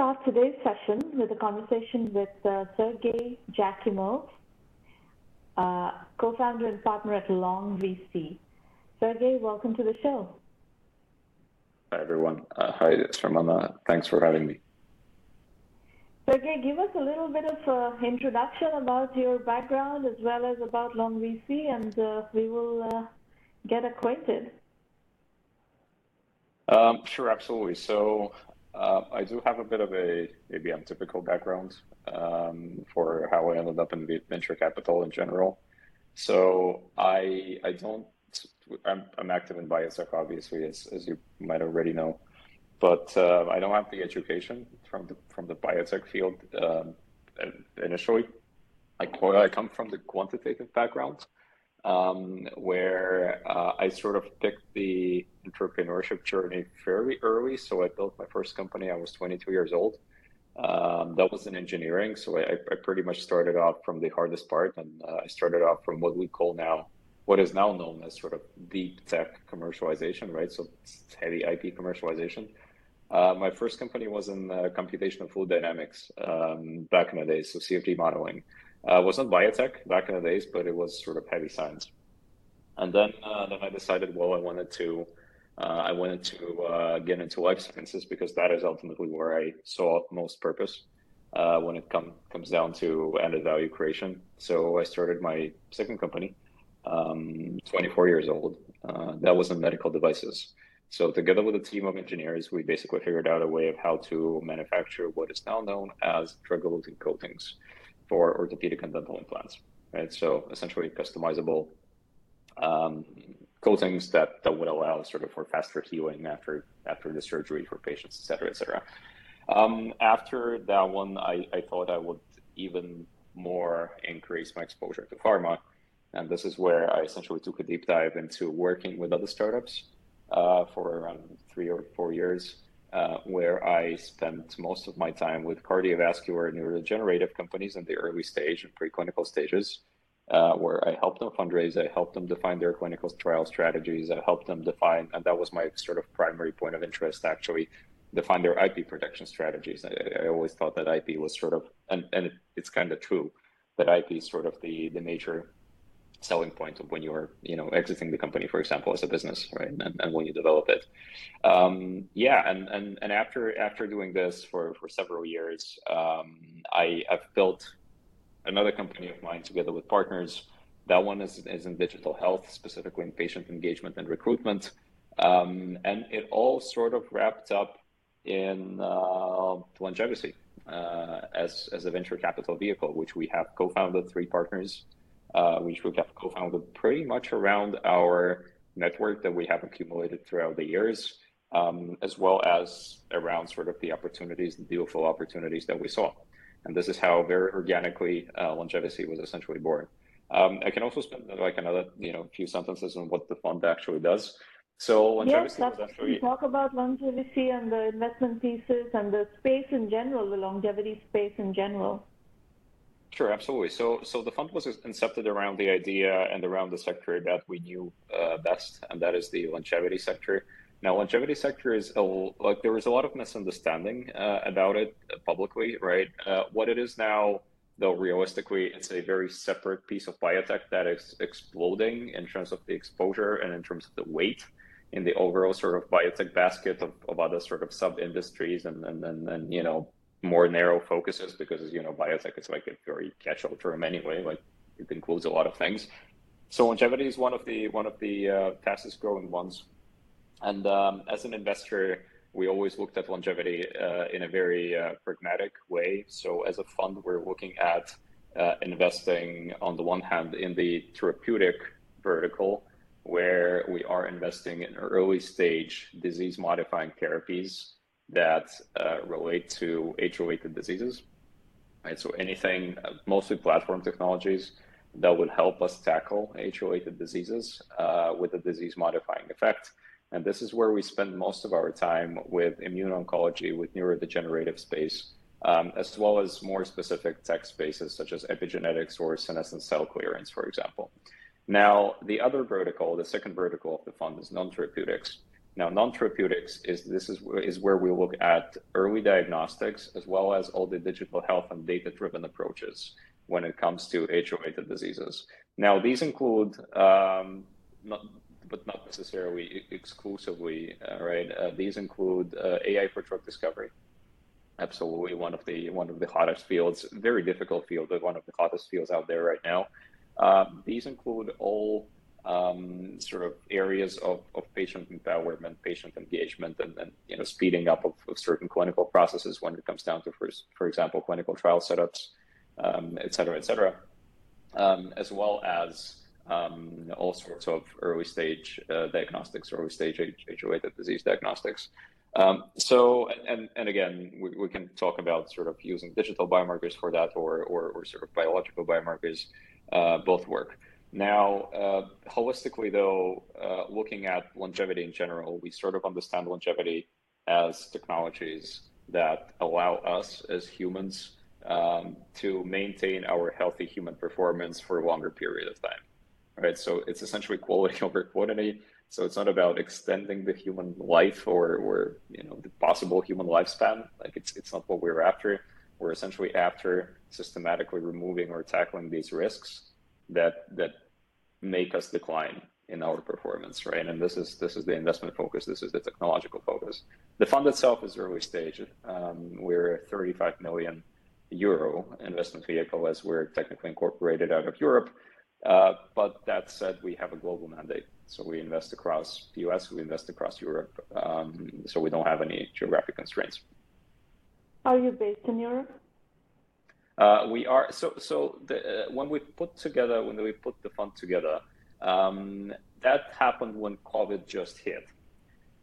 start today's session with a conversation with uh, Sergey Jakimov, uh, co-founder and partner at LongeVC. Sergey, welcome to the show. Hi, everyone. Uh, hi, it's Ramana. Thanks for having me. Sergey, give us a little bit of uh, introduction about your background as well as about LongeVC, and uh, we will uh, get acquainted. Um, sure, absolutely. So uh, I do have a bit of a maybe untypical background um, for how I ended up in venture capital in general. So I I don't I'm, I'm active in biotech obviously as, as you might already know, but uh, I don't have the education from the from the biotech field um, initially. I, I come from the quantitative background um, where uh, I sort of picked the entrepreneurship journey fairly early. So I built my first company. I was 22 years old. Um, that was in engineering. So I, I, pretty much started off from the hardest part, and uh, I started off from what we call now, what is now known as sort of deep tech commercialization, right? So it's heavy IP commercialization. Uh, my first company was in uh, computational fluid dynamics um, back in the day, so CFD modeling. Uh, was not biotech back in the days, but it was sort of heavy science. And then uh, then I decided, well, I wanted to uh, I wanted to uh, get into life sciences because that is ultimately where I saw most purpose uh, when it come, comes down to added value creation. So I started my second company, um, 24 years old. Uh, that was in medical devices. So together with a team of engineers, we basically figured out a way of how to manufacture what is now known as drug-eluting coatings for orthopedic and dental implants, right? So essentially customizable um, coatings that, that would allow sort of for faster healing after after the surgery for patients, et cetera, et cetera. Um, after that one, I, I thought I would even more increase my exposure to pharma. And this is where I essentially took a deep dive into working with other startups uh, for around three or four years uh, where I spent most of my time with cardiovascular and neurodegenerative companies in the early stage and preclinical stages, uh, where I helped them fundraise, I helped them define their clinical trial strategies, I helped them define, and that was my sort of primary point of interest actually, define their IP protection strategies. I, I always thought that IP was sort of, and, and it, it's kind of true, that IP is sort of the, the major selling point of when you're you know exiting the company for example as a business right and, and when you develop it. Um, yeah and, and and after after doing this for for several years um, i have built another company of mine together with partners. That one is, is in digital health specifically in patient engagement and recruitment. Um, and it all sort of wrapped up in uh, longevity uh, as, as a venture capital vehicle which we have co-founded three partners uh, which we have co-founded pretty much around our network that we have accumulated throughout the years, um, as well as around sort of the opportunities, the deal flow opportunities that we saw. And this is how very organically uh, Longevity was essentially born. Um, I can also spend like another, you know, few sentences on what the fund actually does. So longevity yes, was actually talk about longevity and the investment thesis and the space in general, the longevity space in general. Sure, absolutely. So, so the fund was incepted around the idea and around the sector that we knew uh, best, and that is the longevity sector. Now, longevity sector is a, like there was a lot of misunderstanding uh, about it publicly, right? Uh, what it is now, though, realistically, it's a very separate piece of biotech that is exploding in terms of the exposure and in terms of the weight in the overall sort of biotech basket of, of other sort of sub industries and, and, and, and you know more narrow focuses because you know biotech is like a very catch-all term anyway like it includes a lot of things. So longevity is one of the one of the uh, fastest growing ones. And um, as an investor we always looked at longevity uh, in a very uh, pragmatic way. So as a fund we're looking at uh, investing on the one hand in the therapeutic vertical where we are investing in early stage disease modifying therapies that uh, relate to age-related diseases. Right, so anything, uh, mostly platform technologies that would help us tackle age-related diseases uh, with a disease-modifying effect. And this is where we spend most of our time with immune oncology, with neurodegenerative space, um, as well as more specific tech spaces such as epigenetics or senescent cell clearance, for example. Now, the other vertical, the second vertical of the fund is non-therapeutics. Now, non-therapeutics is this is, is where we look at early diagnostics as well as all the digital health and data-driven approaches when it comes to age-related diseases. Now, these include, um, not, but not necessarily exclusively, uh, right? Uh, these include uh, AI for drug discovery. Absolutely, one of the one of the hottest fields. Very difficult field, but one of the hottest fields out there right now. These include all um, sort of areas of, of patient empowerment, patient engagement, and, and you know speeding up of, of, certain clinical processes when it comes down to, for, for example, clinical trial setups, um, et cetera, et cetera, um, as well as um, all sorts of early stage uh, diagnostics, early stage age-related disease diagnostics. Um, so, and, and again, we, we can talk about sort of using digital biomarkers for that or, or, or sort of biological biomarkers, uh, both work. Now, uh, holistically, though, uh, looking at longevity in general, we sort of understand longevity as technologies that allow us as humans um, to maintain our healthy human performance for a longer period of time. Right. So it's essentially quality over quantity. So it's not about extending the human life or, or you know the possible human lifespan. Like it's it's not what we're after. We're essentially after systematically removing or tackling these risks that that make us decline in our performance, right? And this is this is the investment focus. This is the technological focus. The fund itself is early stage. Um, we're a 35 million euro investment vehicle as we're technically incorporated out of Europe. Uh, but that said, we have a global mandate. So we invest across the US, we invest across Europe. Um, so we don't have any geographic constraints. Are you based in Europe? Uh, we are so so the, uh, when we put together when we put the fund together, um, that happened when COVID just hit.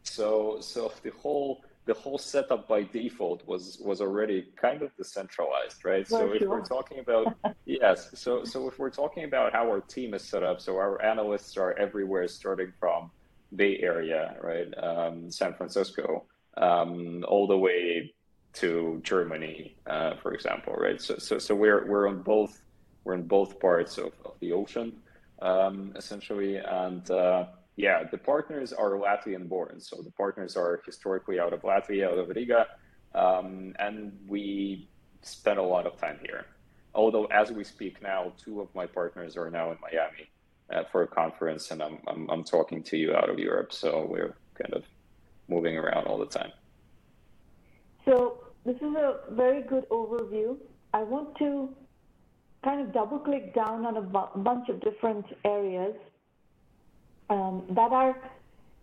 So so the whole the whole setup by default was was already kind of decentralized, right? so if we're talking about yes, so so if we're talking about how our team is set up, so our analysts are everywhere, starting from Bay Area, right, um, San Francisco, um, all the way to Germany, uh, for example, right? So, so, so we're we're on both we're in both parts of, of the ocean, um, essentially, and uh, yeah, the partners are Latvian born, so the partners are historically out of Latvia, out of Riga, um, and we spend a lot of time here. Although, as we speak now, two of my partners are now in Miami uh, for a conference, and I'm, I'm I'm talking to you out of Europe, so we're kind of moving around all the time. So this is a very good overview. I want to kind of double click down on a bunch of different areas um, that are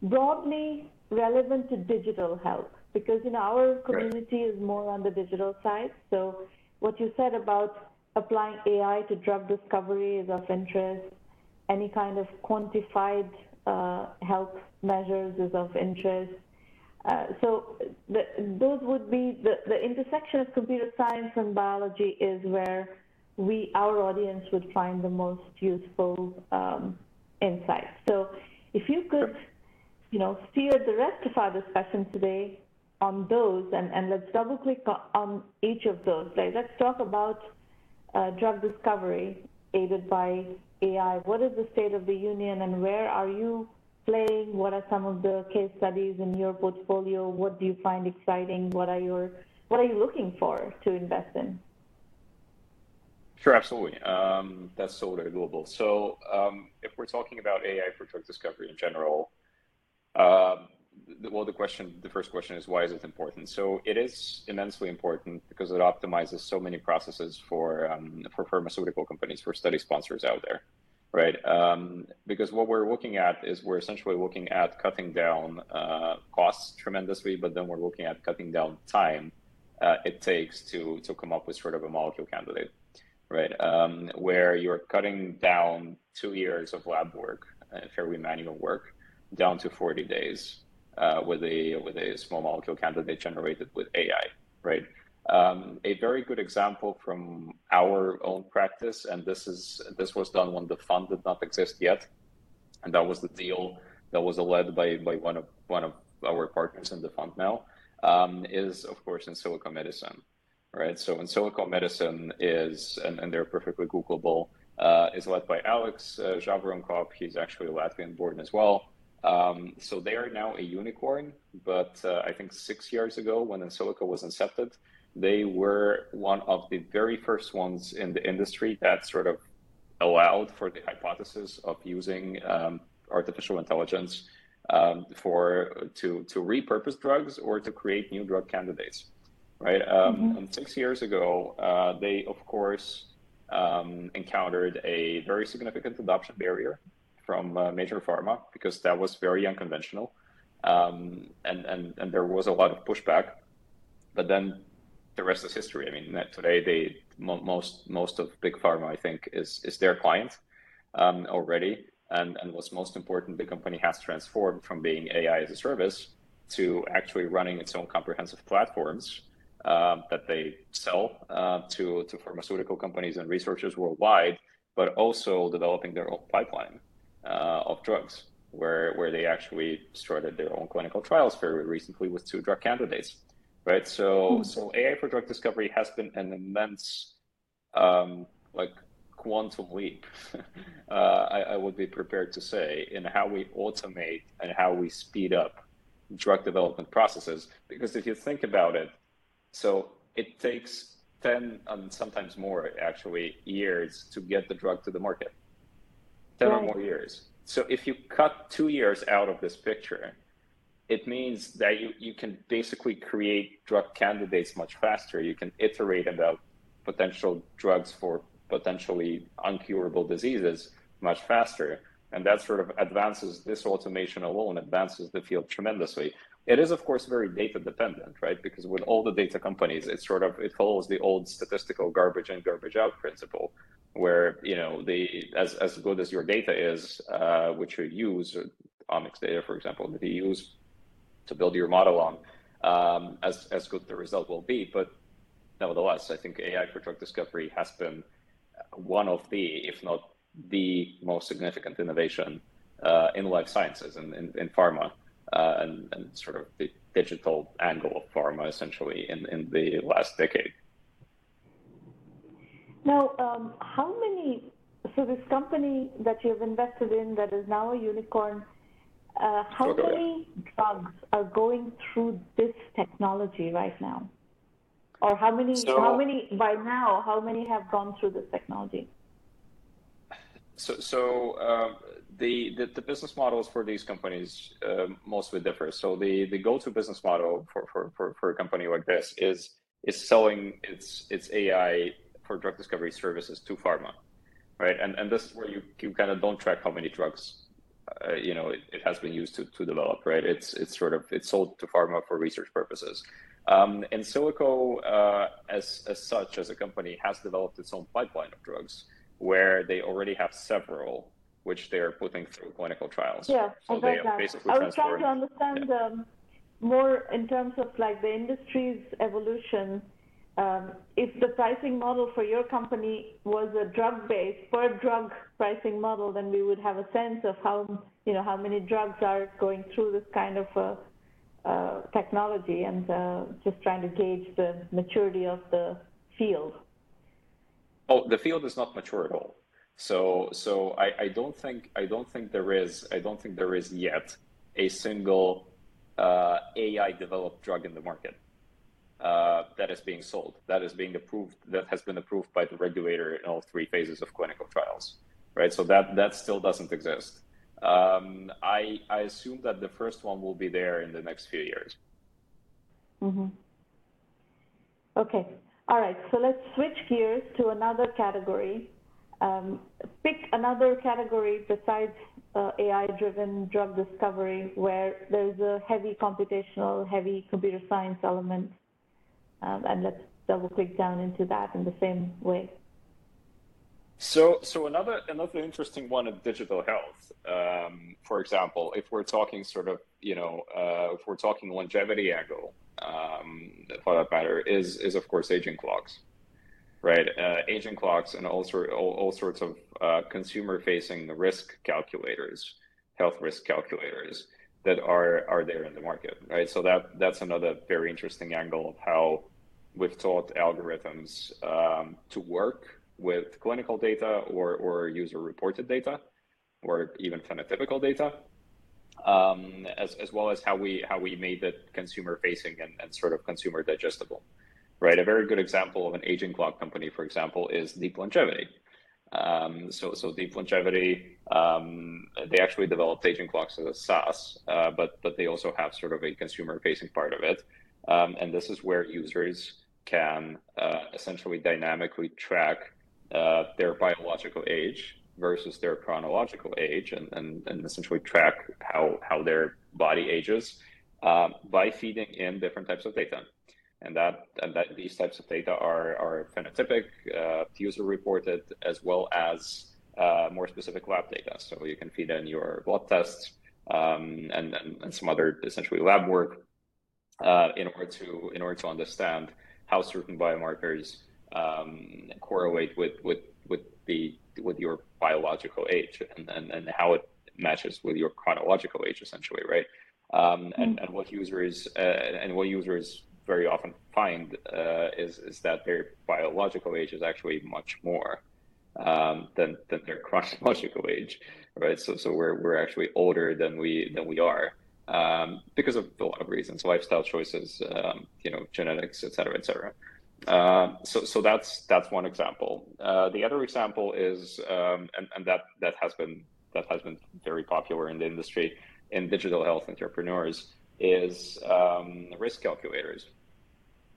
broadly relevant to digital health because you know our community is more on the digital side. So what you said about applying AI to drug discovery is of interest. Any kind of quantified uh, health measures is of interest. Uh, so the, those would be the, the intersection of computer science and biology is where we our audience would find the most useful um, insights. So if you could, you know, steer the rest of our discussion today on those, and, and let's double click on each of those. Like, let's talk about uh, drug discovery aided by AI. What is the state of the union, and where are you playing? What are some of the case studies in your portfolio? What do you find exciting? What are your what are you looking for to invest in? Sure, absolutely. Um, that's totally doable. So, um, if we're talking about AI for drug discovery in general, uh, well, the question, the first question is why is it important? So, it is immensely important because it optimizes so many processes for um, for pharmaceutical companies, for study sponsors out there right? Um, because what we're looking at is we're essentially looking at cutting down uh, costs tremendously, but then we're looking at cutting down time uh, it takes to to come up with sort of a molecule candidate, right? Um, where you're cutting down two years of lab work, uh, fairly manual work, down to 40 days uh, with a with a small molecule candidate generated with AI, right? Um, a very good example from our own practice, and this is this was done when the fund did not exist yet, and that was the deal that was led by by one of one of our partners in the fund now, um, is of course Insilico Medicine, right? So Insilico Medicine is, and, and they're perfectly Googleable, uh, is led by Alex uh, He's actually Latvian born as well. Um, so they are now a unicorn, but uh, I think six years ago when Insilico was incepted, they were one of the very first ones in the industry that sort of allowed for the hypothesis of using um, artificial intelligence um, for to to repurpose drugs or to create new drug candidates, right? Um, mm-hmm. And six years ago, uh, they of course um, encountered a very significant adoption barrier from uh, major pharma because that was very unconventional, um, and and and there was a lot of pushback. But then the rest is history. I mean, today they most most of big pharma, I think, is is their client um, already. And and what's most important, the company has transformed from being AI as a service to actually running its own comprehensive platforms uh, that they sell uh, to to pharmaceutical companies and researchers worldwide, but also developing their own pipeline uh, of drugs, where where they actually started their own clinical trials very recently with two drug candidates right? So mm-hmm. so AI for drug discovery has been an immense um, like quantum leap. uh, I, I, would be prepared to say in how we automate and how we speed up drug development processes. Because if you think about it, so it takes 10 and sometimes more actually years to get the drug to the market 10 right. or more years so if you cut two years out of this picture it means that you, you can basically create drug candidates much faster. You can iterate about potential drugs for potentially uncurable diseases much faster. And that sort of advances this automation alone, advances the field tremendously. It is, of course, very data dependent, right? Because with all the data companies, it sort of it follows the old statistical garbage in, garbage out principle, where you know the as as good as your data is, uh, which you use, omics data, for example, that you use to build your model on, um, as as good the result will be. But nevertheless, I think AI for drug discovery has been one of the, if not the most significant innovation uh, in life sciences and in, in pharma, uh, and, and sort of the digital angle of pharma essentially in, in the last decade. Now, um, how many, so this company that you've invested in that is now a unicorn, uh, how okay. many drugs are going through this technology right now? Or how many, so, how many, by now, how many have gone through this technology? So, so uh, the, the, the business models for these companies uh, mostly differ. So the, the go-to business model for, for, for, for a company like this is is selling its its AI for drug discovery services to pharma, right? And and this is where you, you kind of don't track how many drugs uh, you know it, it, has been used to, to develop right it's it's sort of it's sold to pharma for research purposes um, silico, uh, as as such as a company has developed its own pipeline of drugs where they already have several which they are putting through clinical trials yeah so. I was trying to understand yeah. um, more in terms of like the industry's evolution um, if the pricing model for your company was a drug-based per drug pricing model, then we would have a sense of how you know how many drugs are going through this kind of a, uh, technology, and uh, just trying to gauge the maturity of the field. Oh, the field is not mature at all. So, so I, I don't think I don't think there is I don't think there is yet a single uh, AI developed drug in the market uh, that is being sold, that is being approved, that has been approved by the regulator in all three phases of clinical trials, right? So that that still doesn't exist. Um, I I assume that the first one will be there in the next few years. Mm-hmm. Okay. All right. So let's switch gears to another category. Um, pick another category besides uh, AI-driven drug discovery where there's a heavy computational, heavy computer science element um, and let's double click down into that in the same way. So, so another another interesting one in digital health, um, for example, if we're talking sort of, you know, uh, if we're talking longevity angle, um, for that matter, is is of course aging clocks, right? Uh, aging clocks and all sort all, all sorts of uh, consumer facing risk calculators, health risk calculators that are are there in the market, right? So that that's another very interesting angle of how we've taught algorithms um, to work with clinical data or, or user reported data or even phenotypical data. um, as, as well as how we how we made it consumer facing and, and sort of consumer digestible. Right. A very good example of an aging clock company, for example, is Deep Longevity. Um, so, so Deep Longevity, um, they actually developed aging clocks as a SaaS, uh, but but they also have sort of a consumer-facing part of it, um, and this is where users can uh, essentially dynamically track uh, their biological age versus their chronological age, and, and, and essentially track how how their body ages um, by feeding in different types of data and that and that these types of data are are phenotypic, uh, user reported, as well as uh, more specific lab data. So you can feed in your blood tests um, and, and, and some other essentially lab work uh, in order to in order to understand how certain biomarkers um, correlate with with with the with your biological age and, and, and how it matches with your chronological age essentially right um, and, mm. and what users uh, and what users very often find uh, is is that their biological age is actually much more um, than than their chronological age, right? So so we're we're actually older than we than we are um, because of a lot of reasons, lifestyle choices, um, you know, genetics, et cetera, et cetera. Uh, so so that's that's one example. Uh, the other example is um, and and that that has been that has been very popular in the industry in digital health entrepreneurs is um, risk calculators.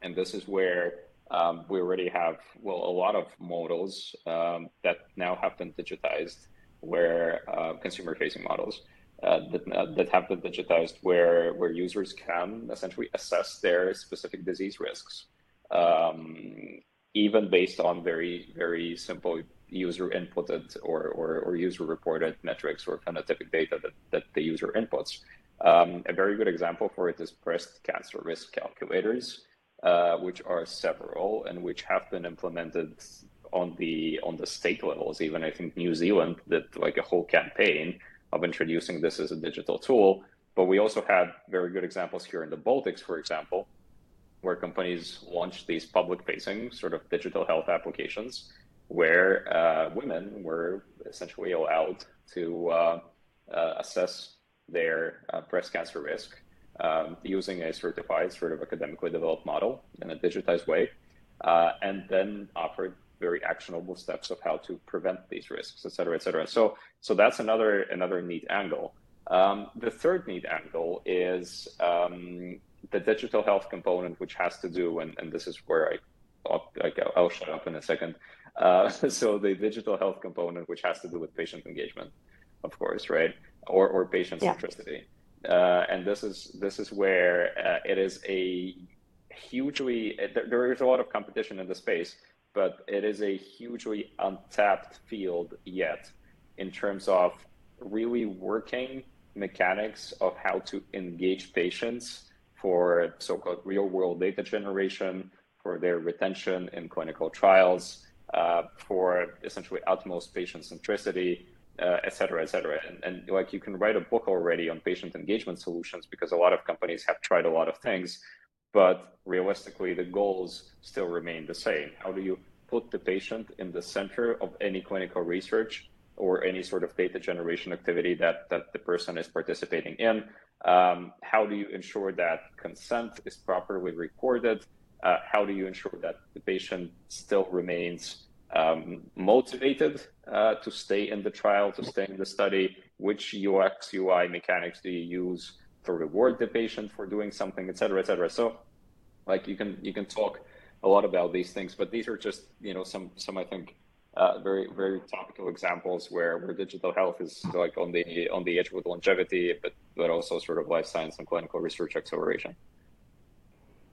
And this is where um, we already have, well, a lot of models um, that now have been digitized, where uh, consumer facing models uh, that, uh, that have been digitized, where, where users can essentially assess their specific disease risks, um, even based on very, very simple user inputted or, or, or user reported metrics or phenotypic data that, that the user inputs. Um, a very good example for it is breast cancer risk calculators, uh, which are several and which have been implemented on the on the state levels. Even I think New Zealand did like a whole campaign of introducing this as a digital tool. But we also had very good examples here in the Baltics, for example, where companies launched these public-facing sort of digital health applications, where uh, women were essentially allowed to uh, uh assess their uh, breast cancer risk um, using a certified, sort of academically developed model in a digitized way, uh, and then offered very actionable steps of how to prevent these risks, et cetera, et cetera. So, so that's another another neat angle. Um, the third neat angle is um, the digital health component, which has to do, and, and this is where I I'll, I'll shut up in a second. Uh, so the digital health component, which has to do with patient engagement, of course, right? or, or patient yeah. centricity. Uh, and this is this is where uh, it is a hugely there, there is a lot of competition in the space, but it is a hugely untapped field yet in terms of really working mechanics of how to engage patients for so-called real-world data generation, for their retention in clinical trials, uh, for essentially utmost patient centricity, uh, et cetera, et cetera. And, and like you can write a book already on patient engagement solutions because a lot of companies have tried a lot of things, but realistically, the goals still remain the same. How do you put the patient in the center of any clinical research or any sort of data generation activity that, that the person is participating in? Um, how do you ensure that consent is properly recorded? Uh, how do you ensure that the patient still remains um, motivated uh, to stay in the trial, to stay in the study? Which UX, UI mechanics do you use to reward the patient for doing something, et cetera, et cetera? So, like you can you can talk a lot about these things, but these are just you know some some I think uh, very very topical examples where where digital health is like on the on the edge with longevity, but but also sort of life science and clinical research acceleration.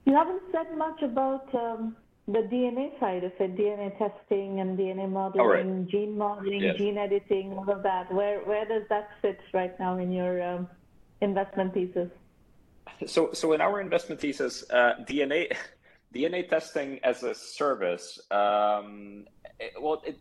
You haven't said much about um, the DNA side of it, DNA testing and DNA modeling, right. gene modeling, yes. gene editing, all of that. Where where does that fit right now in your um, investment thesis? So so in our investment thesis, uh, DNA DNA testing as a service. Um, it, well, it,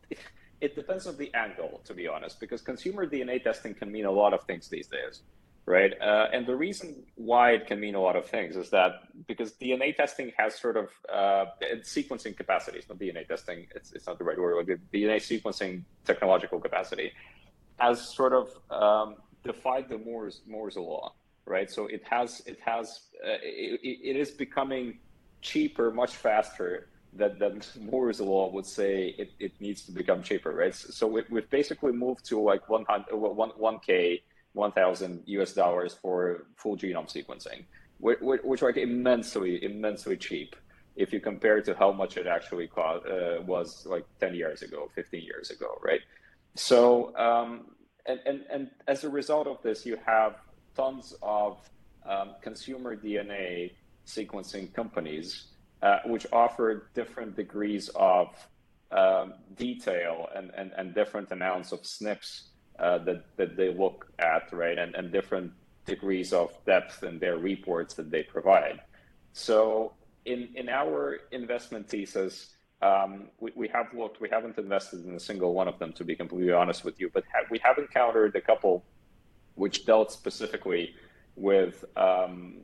it depends on the angle, to be honest, because consumer DNA testing can mean a lot of things these days right? Uh, and the reason why it can mean a lot of things is that because DNA testing has sort of uh, sequencing capacities, not DNA testing, it's, it's not the right word, the DNA sequencing technological capacity has sort of um, defied the Moore's Moore's law, right? So it has it has uh, it, it is becoming cheaper much faster that that Moore's law would say it, it needs to become cheaper, right? So we, we've basically moved to like 100, 1, 1K, 1,000 US dollars for full genome sequencing, which, which are like immensely, immensely cheap if you compare to how much it actually cost, uh, was like 10 years ago, 15 years ago, right? So, um, and, and, and as a result of this, you have tons of um, consumer DNA sequencing companies uh, which offer different degrees of um, detail and, and, and different amounts of SNPs uh, that, that they look at, right? And, and different degrees of depth in their reports that they provide. So in, in our investment thesis, um, we, we have looked, we haven't invested in a single one of them, to be completely honest with you, but ha- we have encountered a couple which dealt specifically with um,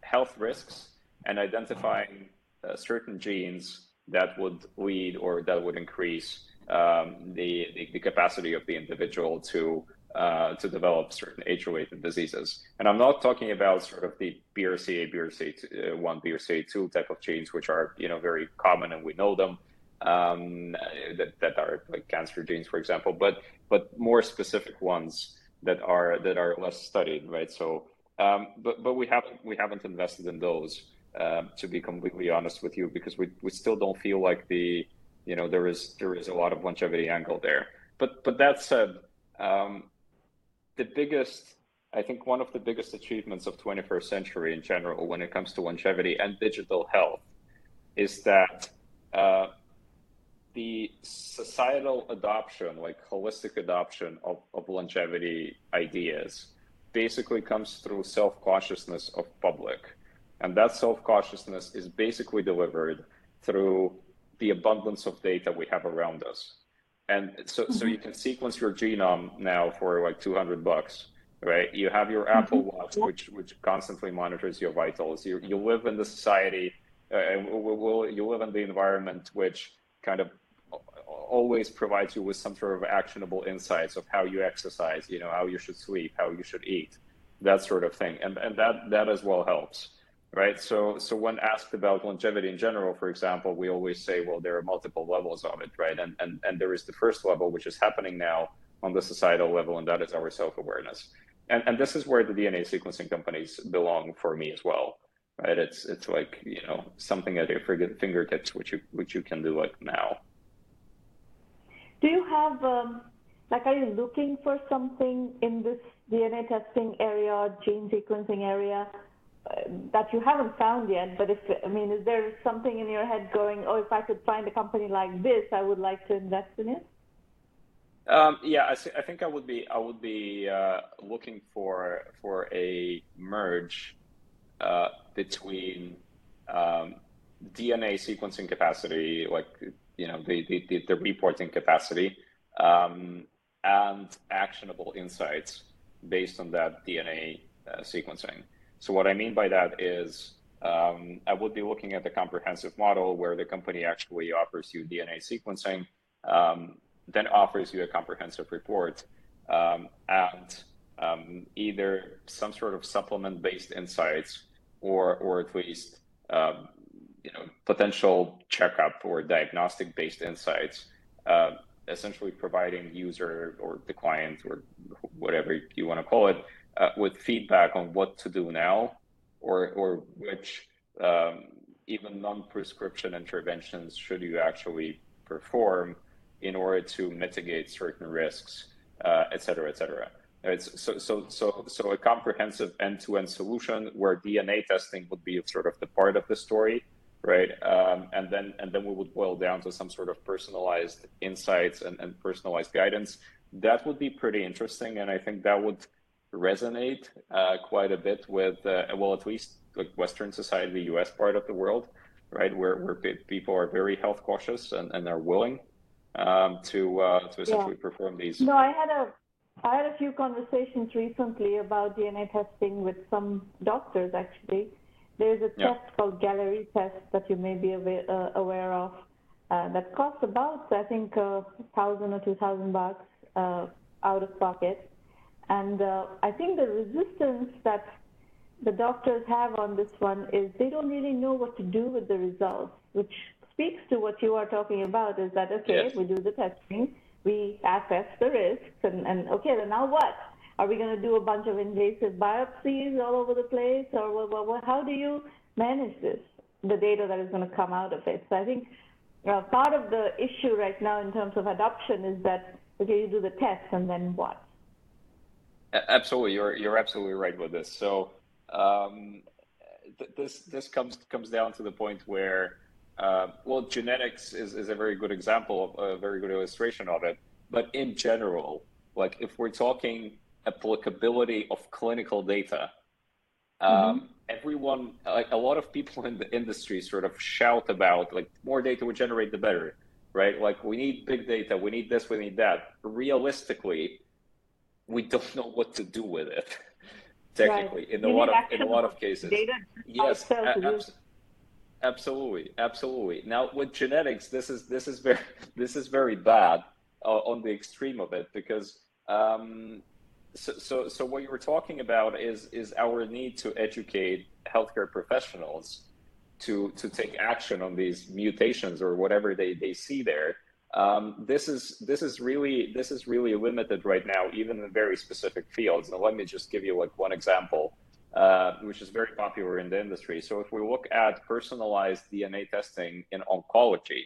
health risks and identifying uh, certain genes that would lead or that would increase um, the, the, the capacity of the individual to uh, to develop certain age-related diseases. And I'm not talking about sort of the BRCA, BRCA1, uh, BRCA2 type of genes, which are you know very common and we know them, um, that, that are like cancer genes, for example, but but more specific ones that are that are less studied, right? So, um, but but we haven't we haven't invested in those um, to be completely honest with you, because we, we still don't feel like the you know there is there is a lot of longevity angle there. But but that said, um, the biggest I think one of the biggest achievements of 21st century in general when it comes to longevity and digital health is that uh, the societal adoption, like holistic adoption of, of longevity ideas, basically comes through self consciousness of public. And that self consciousness is basically delivered through the abundance of data we have around us. And so, mm-hmm. so you can sequence your genome now for like 200 bucks, right? You have your mm-hmm. Apple Watch, which, which constantly monitors your vitals. You, you live in the society, uh, and will, you live in the environment which kind of always provides you with some sort of actionable insights of how you exercise, you know, how you should sleep, how you should eat, that sort of thing. And, and that, that as well helps right? So, so when asked about longevity in general, for example, we always say, well, there are multiple levels of it, right? And, and, and there is the first level, which is happening now on the societal level, and that is our self-awareness. And, and this is where the DNA sequencing companies belong for me as well, right? It's, it's like, you know, something at your fingertips, which you, which you can do like now. Do you have, um, like, are you looking for something in this DNA testing area, gene sequencing area? That you haven't found yet, but if I mean, is there something in your head going, oh, if I could find a company like this, I would like to invest in it? Um, yeah, I, th- I, think I would be I would be uh, looking for for a merge uh, between um, DNA sequencing capacity, like you know the the, the reporting capacity, um, and actionable insights based on that DNA uh, sequencing. So what I mean by that is um, I would be looking at the comprehensive model where the company actually offers you DNA sequencing, um, then offers you a comprehensive report, um, and um, either some sort of supplement-based insights or, or at least um, you know potential checkup or diagnostic-based insights, uh, essentially providing user or the client or whatever you want to call it uh, with feedback on what to do now or, or which um, even non-prescription interventions should you actually perform in order to mitigate certain risks, uh, et cetera, et cetera. It's so, so, so, so a comprehensive end-to-end solution where DNA testing would be sort of the part of the story, right? Um, and then, and then we would boil down to some sort of personalized insights and, and personalized guidance. That would be pretty interesting, and I think that would resonate uh, quite a bit with, uh, well, at least like Western society, the US part of the world, right, where, where people are very health cautious and, and are willing um, to, uh, to essentially yeah. perform these. No, I had a I had a few conversations recently about DNA testing with some doctors actually. There's a yeah. test called Galleri test that you may be aware, uh, aware of uh, that costs about, I think, a thousand or two thousand bucks uh, out of pocket. And uh, I think the resistance that the doctors have on this one is they don't really know what to do with the results, which speaks to what you are talking about is that, okay, yes. we do the testing, we assess the risks, and, and okay, then now what? Are we going to do a bunch of invasive biopsies all over the place? Or well, well, how do you manage this, the data that is going to come out of it? So I think uh, part of the issue right now in terms of adoption is that, okay, you do the test and then what? Absolutely, you're you're absolutely right with this. So um, th- this this comes comes down to the point where uh, well, genetics is, is a very good example, of, a very good illustration of it. But in general, like if we're talking applicability of clinical data, um, mm-hmm. everyone, like a lot of people in the industry, sort of shout about like more data we generate, the better, right? Like we need big data, we need this, we need that. Realistically, we don't know what to do with it. Technically, right. in a lot of in a lot of cases, data yes, a- absolutely, absolutely. Now with genetics, this is this is very this is very bad uh, on the extreme of it because um, so, so so what you were talking about is is our need to educate healthcare professionals to to take action on these mutations or whatever they they see there um, this is this is really this is really limited right now, even in very specific fields. Now, let me just give you like one example, uh, which is very popular in the industry. So, if we look at personalized DNA testing in oncology,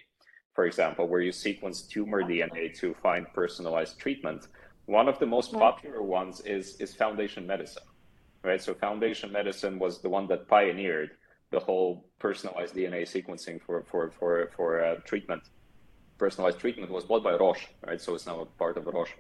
for example, where you sequence tumor DNA to find personalized treatment, one of the most popular ones is is Foundation Medicine, right? So, Foundation Medicine was the one that pioneered the whole personalized DNA sequencing for for for for uh, treatment personalized treatment was bought by Roche, right? So it's now a part of Roche.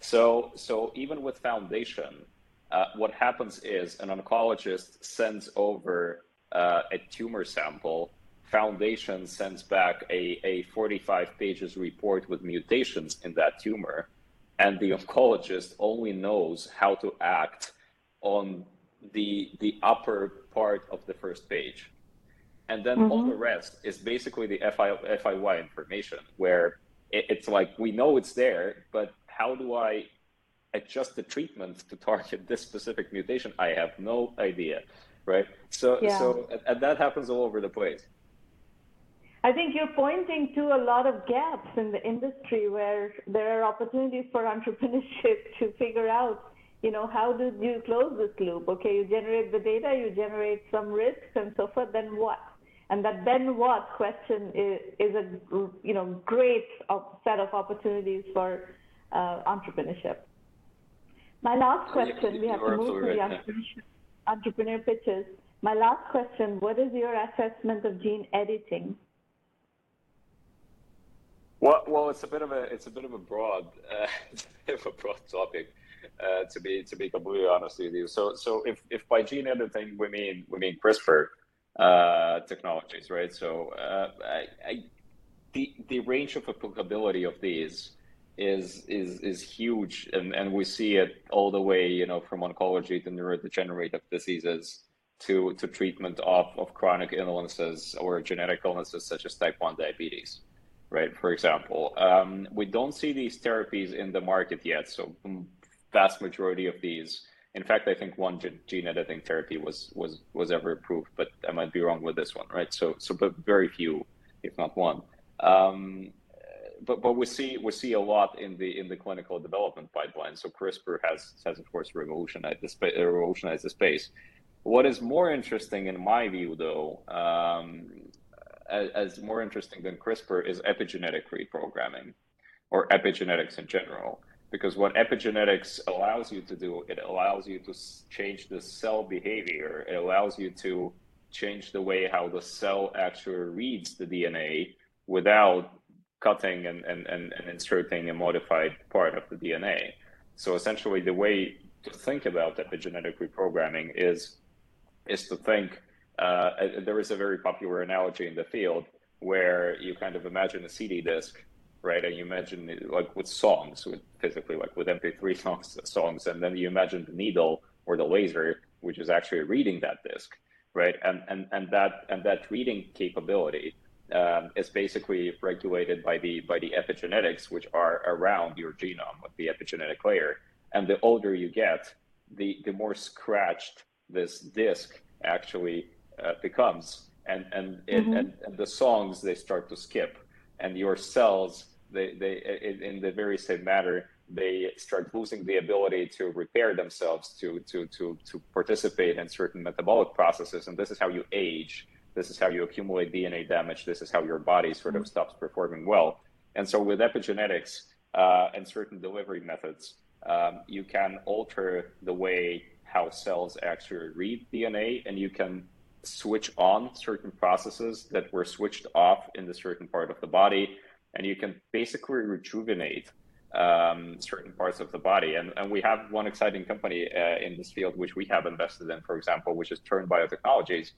So, so even with Foundation, uh, what happens is an oncologist sends over uh, a tumor sample. Foundation sends back a, a 45 pages report with mutations in that tumor, and the oncologist only knows how to act on the the upper part of the first page and then mm-hmm. all the rest is basically the FI, FIY information where it, it's like we know it's there, but how do I adjust the treatment to target this specific mutation? I have no idea, right? So, yeah. so and that happens all over the place. I think you're pointing to a lot of gaps in the industry where there are opportunities for entrepreneurship to figure out, you know, how do you close this loop? Okay, you generate the data, you generate some risks and so forth, then what? And that then what question is, is a you know great set of opportunities for uh, entrepreneurship. My last question, we have to move to the entrepreneur, entrepreneur pitches. My last question, what is your assessment of gene editing? Well, well, it's a bit of a it's a bit of a broad uh, of a broad topic uh, to be to be completely honest with you. So so if, if by gene editing we mean we mean CRISPR, uh, technologies, right? So uh, I, I, the the range of applicability of these is is is huge, and and we see it all the way, you know, from oncology to neurodegenerative diseases to to treatment of of chronic illnesses or genetic illnesses such as type one diabetes, right? For example, um, we don't see these therapies in the market yet, so vast majority of these in fact, I think one gene editing therapy was was was ever approved, but I might be wrong with this one, right? So so but very few, if not one. Um, but but we see we see a lot in the in the clinical development pipeline. So CRISPR has has of course revolutionized the space. Revolutionized the space. What is more interesting in my view, though, um, as, as more interesting than CRISPR, is epigenetic reprogramming, or epigenetics in general because what epigenetics allows you to do, it allows you to change the cell behavior. It allows you to change the way how the cell actually reads the DNA without cutting and, and, and, and inserting a modified part of the DNA. So essentially, the way to think about epigenetic reprogramming is is to think. Uh, there is a very popular analogy in the field where you kind of imagine a CD disc right? And you imagine like with songs, with physically like with MP3 songs, songs, and then you imagine the needle or the laser, which is actually reading that disk, right? And and and that and that reading capability um, is basically regulated by the by the epigenetics, which are around your genome, with the epigenetic layer. and the older you get, the the more scratched this disc actually uh, becomes, and and, mm-hmm. and and the songs they start to skip, and your cells they they in, in the very same manner they start losing the ability to repair themselves to to to to participate in certain metabolic processes, and this is how you age. This is how you accumulate DNA damage. This is how your body sort of mm-hmm. stops performing well. And so with epigenetics uh, and certain delivery methods, um, you can alter the way how cells actually read DNA, and you can switch on certain processes that were switched off in the certain part of the body, and you can basically rejuvenate um, certain parts of the body. And, and we have one exciting company uh, in this field, which we have invested in, for example, which is Turn Biotechnologies,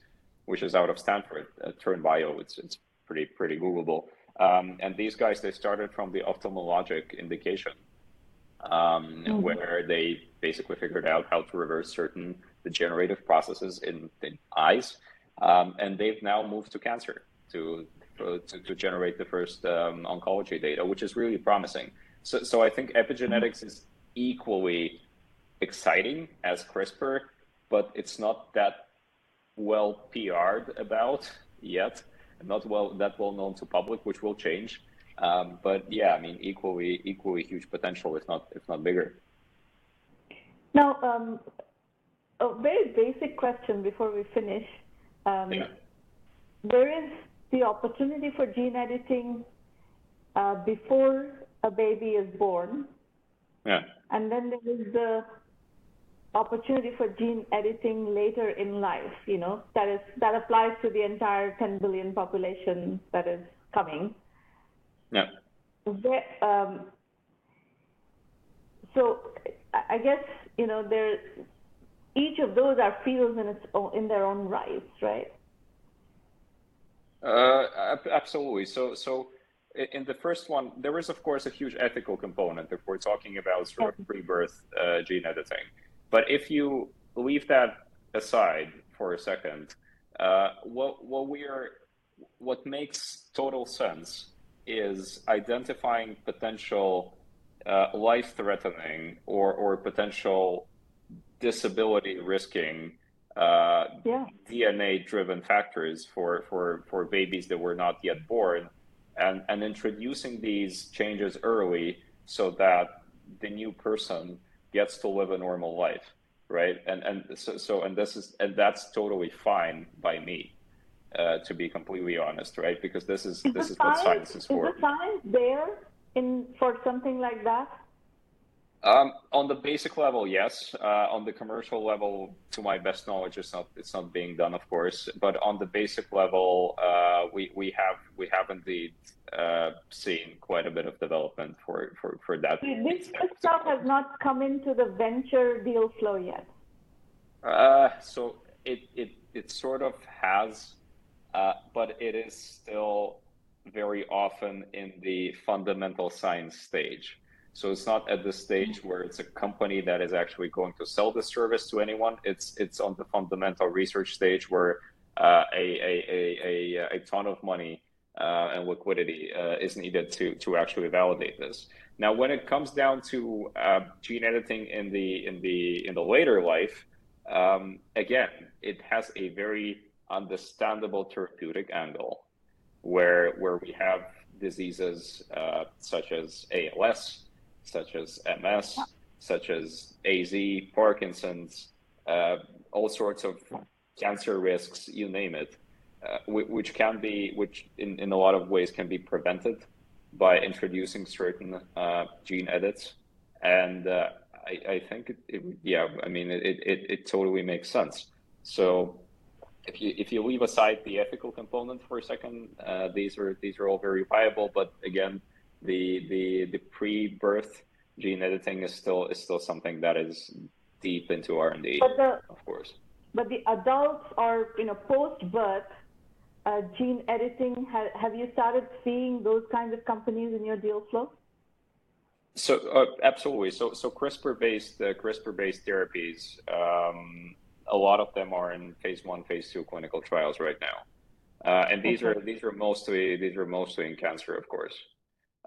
which is out of Stanford. Uh, Turn Bio, it's, it's pretty, pretty Googleable. Um, and these guys, they started from the ophthalmologic indication um, mm-hmm. where they basically figured out how to reverse certain degenerative processes in, the eyes. Um, and they've now moved to cancer to, to, to generate the first um, oncology data, which is really promising. So, so I think epigenetics is equally exciting as CRISPR, but it's not that well PR'd about yet, not well that well known to public, which will change. Um, but yeah, I mean, equally equally huge potential, if not if not bigger. Now, um, a very basic question before we finish. Um, yeah. There is the opportunity for gene editing uh, before a baby is born. Yeah. And then there is the opportunity for gene editing later in life, you know, that is that applies to the entire 10 billion population that is coming. Yeah. There, um, so I guess you know there, each of those are fields in its own, in their own rights, right? Uh, absolutely. So so in the first one, there is of course a huge ethical component if we're talking about sort of pre-birth uh, gene editing. But if you leave that aside for a second, uh, what what we are what makes total sense is identifying potential uh, life-threatening or or potential disability risking uh, yeah. DNA-driven factors for for for babies that were not yet born, and and introducing these changes early so that the new person gets to live a normal life, right? And and so, so and this is and that's totally fine by me, uh, to be completely honest, right? Because this is, is this is science, what science is for. Is the science there in for something like that? Um, on the basic level, yes. Uh, on the commercial level, to my best knowledge, it's not it's not being done, of course. But on the basic level, uh, we we have we have indeed uh, seen quite a bit of development for for for that. This, this stuff has not come into the venture deal flow yet. Uh, so it it it sort of has, uh, but it is still very often in the fundamental science stage. So it's not at the stage where it's a company that is actually going to sell the service to anyone. It's it's on the fundamental research stage where uh, a, a, a, a, ton of money uh, and liquidity uh, is needed to to actually validate this. Now, when it comes down to uh, gene editing in the in the in the later life, um, again, it has a very understandable therapeutic angle, where where we have diseases uh, such as ALS, such as MS, such as AZ, Parkinson's, uh, all sorts of cancer risks, you name it, uh, which can be, which in, in a lot of ways can be prevented by introducing certain uh, gene edits. And uh, I, I, think, it, it, yeah, I mean, it, it, it totally makes sense. So if you if you leave aside the ethical component for a second, uh, these are these are all very viable. But again, the the the pre-birth gene editing is still is still something that is deep into R and D, of course. But the adults are you know post-birth uh, gene editing. Have, have you started seeing those kinds of companies in your deal flow? So uh, absolutely. So so CRISPR-based uh, CRISPR-based therapies. Um, a lot of them are in phase one, phase two clinical trials right now, uh, and these okay. are these are mostly these are mostly in cancer, of course.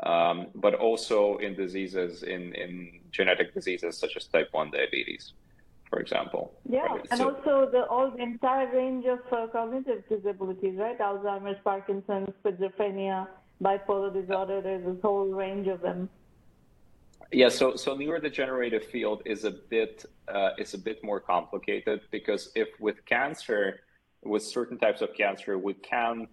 Um, but also in diseases, in, in genetic diseases such as type 1 diabetes, for example. Yeah, right? and so, also the all the entire range of uh, cognitive disabilities, right? Alzheimer's, Parkinson's, schizophrenia, bipolar disorder. There's a whole range of them. Yeah, so so neurodegenerative field is a bit uh, is a bit more complicated because if with cancer, with certain types of cancer, we can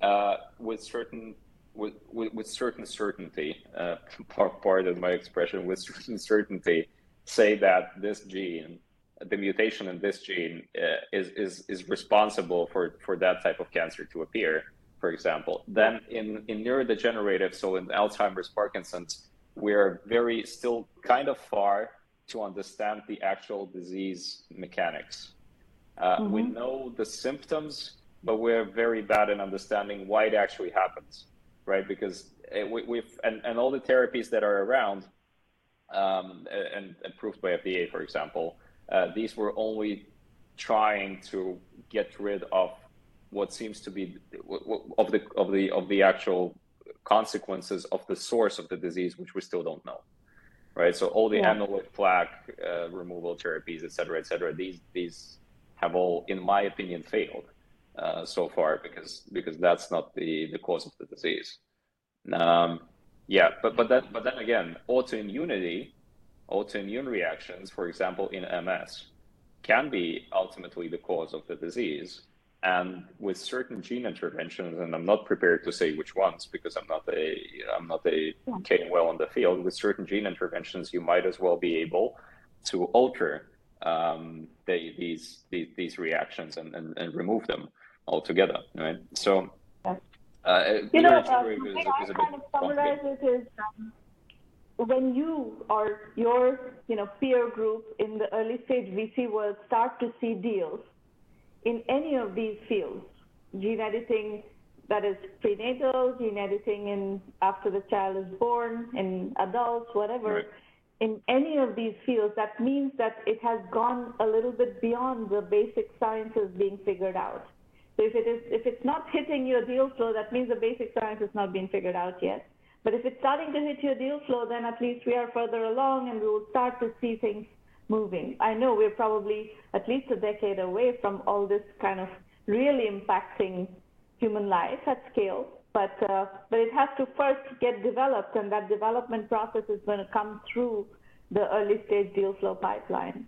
uh, with certain with, with, with certain certainty, uh, pardon my expression, with certain certainty, say that this gene, the mutation in this gene, uh, is is is responsible for for that type of cancer to appear, for example. Then in in neurodegenerative, so in Alzheimer's, Parkinson's we're very still kind of far to understand the actual disease mechanics. Uh, mm-hmm. We know the symptoms, but we're very bad in understanding why it actually happens, right? Because we, have and, and all the therapies that are around um, and approved by FDA, for example, uh, these were only trying to get rid of what seems to be of the of the of the actual consequences of the source of the disease, which we still don't know, right? So all the yeah. amyloid plaque uh, removal therapies, et cetera, et cetera, these these have all, in my opinion, failed so far because because that's not the the cause of the disease. Um, yeah, but but then but then again, autoimmunity, autoimmune reactions, for example, in MS, can be ultimately the cause of the disease. And with certain gene interventions, and I'm not prepared to say which ones because I'm not a I'm not a yeah. well in the field. With certain gene interventions, you might as well be able to alter um, the, these, these these reactions and, and, and remove them altogether, right? So, uh, you know, uh, is I kind of summarize it is um, when you or your you know peer group in the early stage VC world start to see deals in any of these fields, gene editing that is prenatal, gene editing in after the child is born, in adults, whatever. Right. In any of these fields, that means that it has gone a little bit beyond the basic sciences being figured out. So if it is, if it's not hitting your deal flow, that means the basic science is not being figured out yet. But if it's starting to hit your deal flow, then at least we are further along and we will start to see things moving. I know we're probably at least a decade away from all this kind of really impacting human life at scale, but uh, but it has to first get developed, and that development process is going to come through the early stage deal flow pipeline.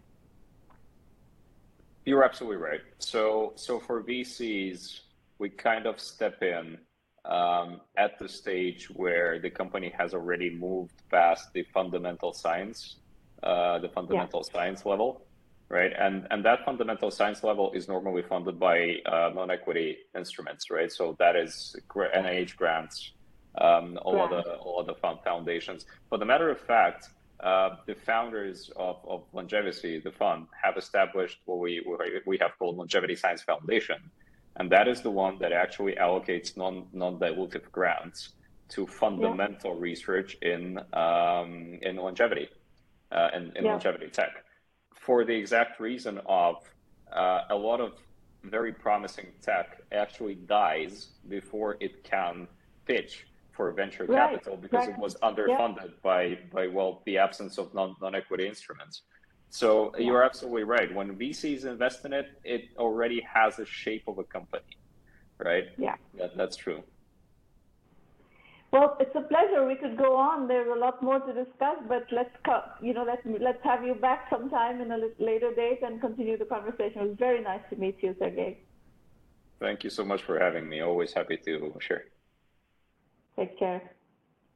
You're absolutely right. So so for VCs, we kind of step in um, at the stage where the company has already moved past the fundamental science uh, the fundamental yeah. science level, right? And and that fundamental science level is normally funded by uh, non-equity instruments, right? So that is NIH grants, um, all of the all of the foundations. But the matter of fact, uh, the founders of, of LongeVC, the fund, have established what we we have called Longevity Science Foundation, and that is the one that actually allocates non non dilutive grants to fundamental yeah. research in um, in longevity uh, in, in yeah. longevity tech for the exact reason of uh, a lot of very promising tech actually dies before it can pitch for venture right. capital because right. it was underfunded yeah. by by well the absence of non non equity instruments. So yeah. you're absolutely right. When VCs invest in it, it already has the shape of a company, right? Yeah, that, that's true. Well, it's a pleasure. We could go on. There's a lot more to discuss, but let's you know let's let's have you back sometime in a later date and continue the conversation. It was very nice to meet you, Sergey. Thank you so much for having me. Always happy to share. Take care.